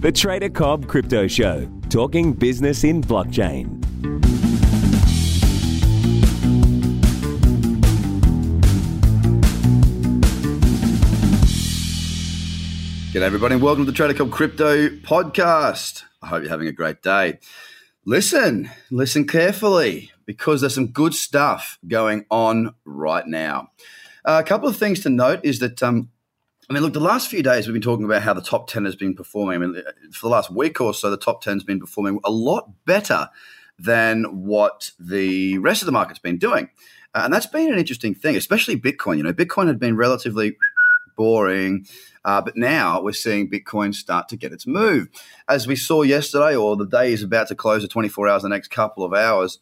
The Trader Cobb Crypto Show, talking business in blockchain. G'day, everybody, and welcome to the Trader Cobb Crypto Podcast. I hope you're having a great day. Listen, listen carefully because there's some good stuff going on right now. Uh, a couple of things to note is that, um, I mean, look, the last few days we've been talking about how the top 10 has been performing. I mean, for the last week or so, the top 10 has been performing a lot better than what the rest of the market's been doing. Uh, and that's been an interesting thing, especially Bitcoin. You know, Bitcoin had been relatively boring. Uh, but now we're seeing Bitcoin start to get its move. As we saw yesterday, or the day is about to close at 24 hours, the next couple of hours,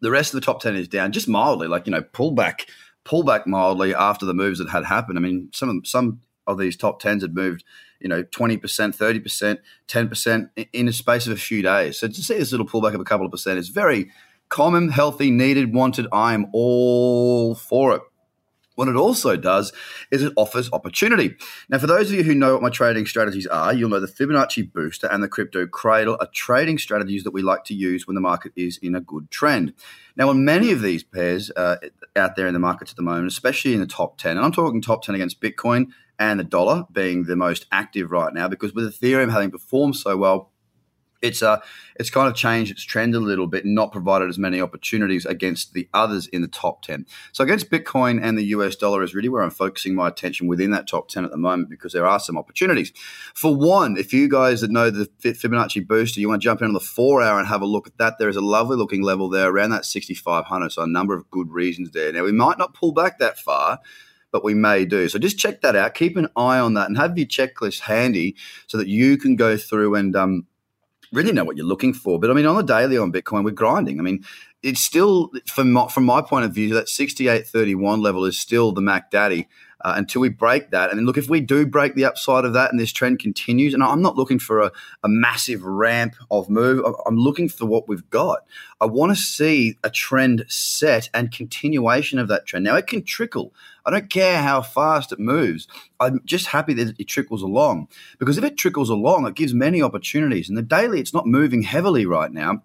the rest of the top 10 is down just mildly, like, you know, pull back, pull back mildly after the moves that had happened. I mean, some some of these top 10s had moved, you know, 20%, 30%, 10% in a space of a few days. So to see this little pullback of a couple of percent is very common, healthy, needed, wanted. I am all for it. What it also does is it offers opportunity. Now, for those of you who know what my trading strategies are, you'll know the Fibonacci Booster and the Crypto Cradle are trading strategies that we like to use when the market is in a good trend. Now, on many of these pairs uh, out there in the markets at the moment, especially in the top 10, and I'm talking top 10 against Bitcoin and the dollar being the most active right now, because with Ethereum having performed so well, it's uh it's kind of changed its trend a little bit not provided as many opportunities against the others in the top 10 so against bitcoin and the us dollar is really where i'm focusing my attention within that top 10 at the moment because there are some opportunities. For one if you guys that know the fibonacci booster you want to jump in on the four hour and have a look at that there is a lovely looking level there around that 6500 so a number of good reasons there. Now we might not pull back that far but we may do. So just check that out. Keep an eye on that and have your checklist handy so that you can go through and um, really know what you're looking for. But I mean, on the daily on Bitcoin, we're grinding. I mean, it's still from my, from my point of view that 68.31 level is still the Mac Daddy uh, until we break that. And look, if we do break the upside of that and this trend continues, and I'm not looking for a, a massive ramp of move, I'm looking for what we've got. I want to see a trend set and continuation of that trend. Now, it can trickle. I don't care how fast it moves. I'm just happy that it trickles along because if it trickles along, it gives many opportunities. And the daily, it's not moving heavily right now.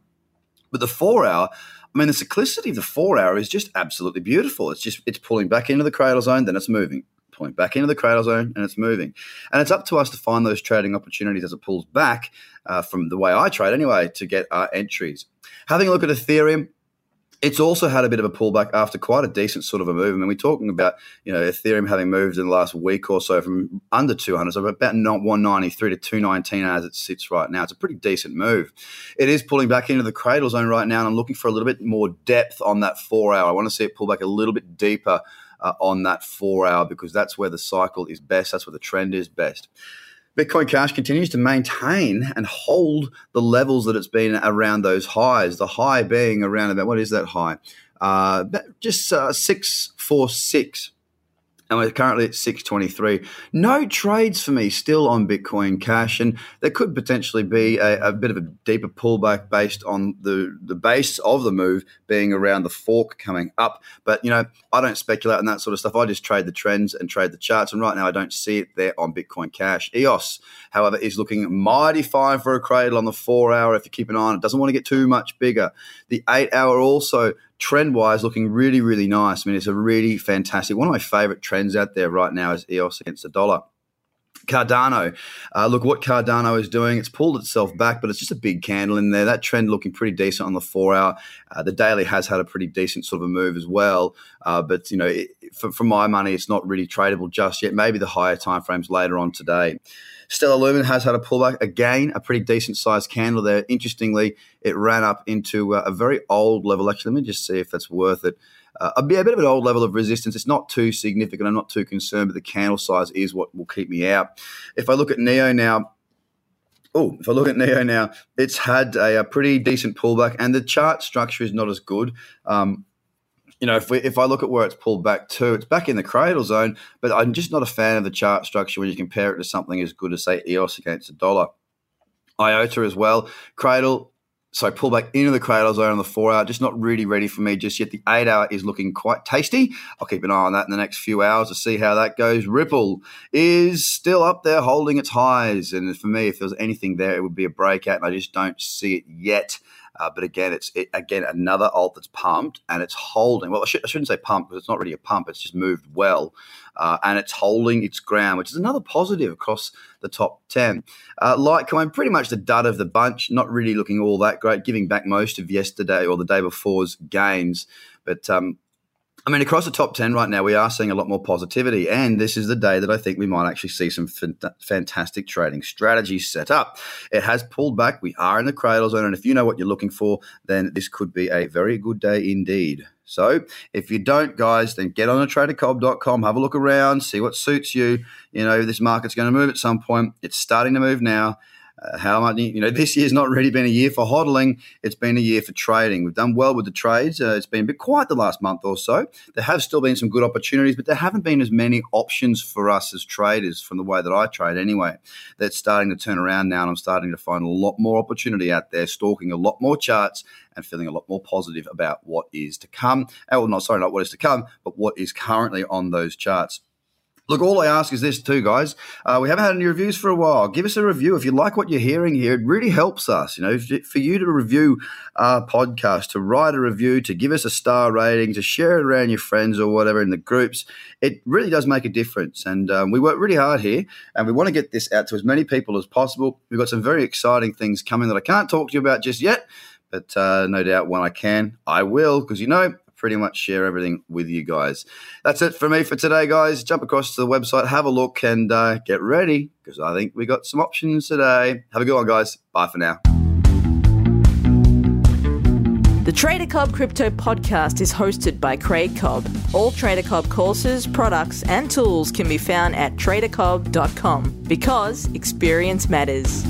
But the four hour, I mean, the cyclicity of the four hour is just absolutely beautiful. It's just it's pulling back into the cradle zone, then it's moving, pulling back into the cradle zone, and it's moving. And it's up to us to find those trading opportunities as it pulls back uh, from the way I trade anyway to get our entries. Having a look at Ethereum, it's also had a bit of a pullback after quite a decent sort of a move. I mean, we're talking about you know Ethereum having moved in the last week or so from under 200, so about not 193 to 219 as it sits right now. It's a pretty decent move. It is pulling back into the cradle zone right now, and I'm looking for a little bit more depth on that four hour. I want to see it pull back a little bit deeper uh, on that four hour because that's where the cycle is best. That's where the trend is best. Bitcoin Cash continues to maintain and hold the levels that it's been around those highs. The high being around about what is that high? Uh, just uh, six four six and we're currently at 623. No trades for me still on Bitcoin Cash, and there could potentially be a, a, bit of a deeper pullback based on the, the base of the move being around the fork coming up. But, you know, I don't speculate on that sort of stuff. I just trade the trends and trade the charts, and right now I don't see it there on Bitcoin Cash. EOS, however, is looking mighty fine for a cradle on the four hour if you keep an eye on it. Doesn't want to get too much bigger. The eight hour also trend wise looking really, really nice. I mean, it's a really fantastic one of my favorite trends out there right now is EOS against the dollar. Cardano, uh, look what Cardano is doing. It's pulled itself back, but it's just a big candle in there. That trend looking pretty decent on the four hour. Uh, the daily has had a pretty decent sort of a move as well. Uh, but you know, it, for, for, my money, it's not really tradable just yet. Maybe the higher time frames later on today. Stellar Lumen has had a pullback again, a pretty decent sized candle there. Interestingly, it ran up into uh, a very old level. Actually, let me just see if that's worth it. Uh, a, bit, a bit of an old level of resistance. It's not too significant. I'm not too concerned, but the candle size is what will keep me out. If I look at Neo now, oh, if I look at Neo now, it's had a, a, pretty decent pullback, and the chart structure is not as good. Um, you know, if we, if I look at where it's pulled back to, it's back in the cradle zone, but I'm just not a fan of the chart structure when you compare it to something as good as say EOS against the dollar. IOTA as well, cradle so pull back into the cradle zone on the four hour, just not really ready for me just yet. The eight hour is looking quite tasty. I'll keep an eye on that in the next few hours to see how that goes. Ripple is still up there holding its highs. And for me, if there was anything there, it would be a breakout. And I just don't see it yet. Uh, but again, it's it, again another alt that's pumped and it's holding. Well, I, should, not say pump because it's not really a pump. It's just moved well, uh, and it's holding its ground, which is another positive across the top ten. Uh, Litecoin, pretty much the dud of the bunch. Not really looking all that great, giving back most of yesterday or the day before's gains. But um, I mean, across the top 10 right now, we are seeing a lot more positivity. And this is the day that I think we might actually see some fantastic trading strategies set up. It has pulled back. We are in the cradle zone. And if you know what you're looking for, then this could be a very good day indeed. So if you don't, guys, then get on to tradercobb.com, have a look around, see what suits you. You know, this market's going to move at some point. It's starting to move now. Uh, how much you know this year's not really been a year for hodling. It's been a year for trading. We've done well with the trades. Uh, it's been a bit quiet the last month or so. There have still been some good opportunities but there haven't been as many options for us as traders from the way that i trade anyway. That's starting to turn around now and i'm starting to find a lot more opportunity out there stalking a lot more charts and feeling a lot more positive about what is to come. Oh well not sorry not what is to come but what is currently on those charts Look, all I ask is this too, guys. Uh, we haven't had any reviews for a while. Give us a review if you like what you're hearing here. It really helps us, you know, for you to review our podcast, to write a review, to give us a star rating, to share it around your friends or whatever in the groups. It really does make a difference, and um, we work really hard here, and we want to get this out to as many people as possible. We've got some very exciting things coming that I can't talk to you about just yet but uh, no doubt when I can, I will, because you know, pretty much share everything with you guys. That's it for me for today, guys. Jump across to the website, have a look, and uh, get ready because I think we got some options today. Have a good one, guys. Bye for now. The Trader Cobb Crypto Podcast is hosted by Craig Cobb. All Trader Cobb courses, products, and tools can be found at tradercobb.com because experience matters.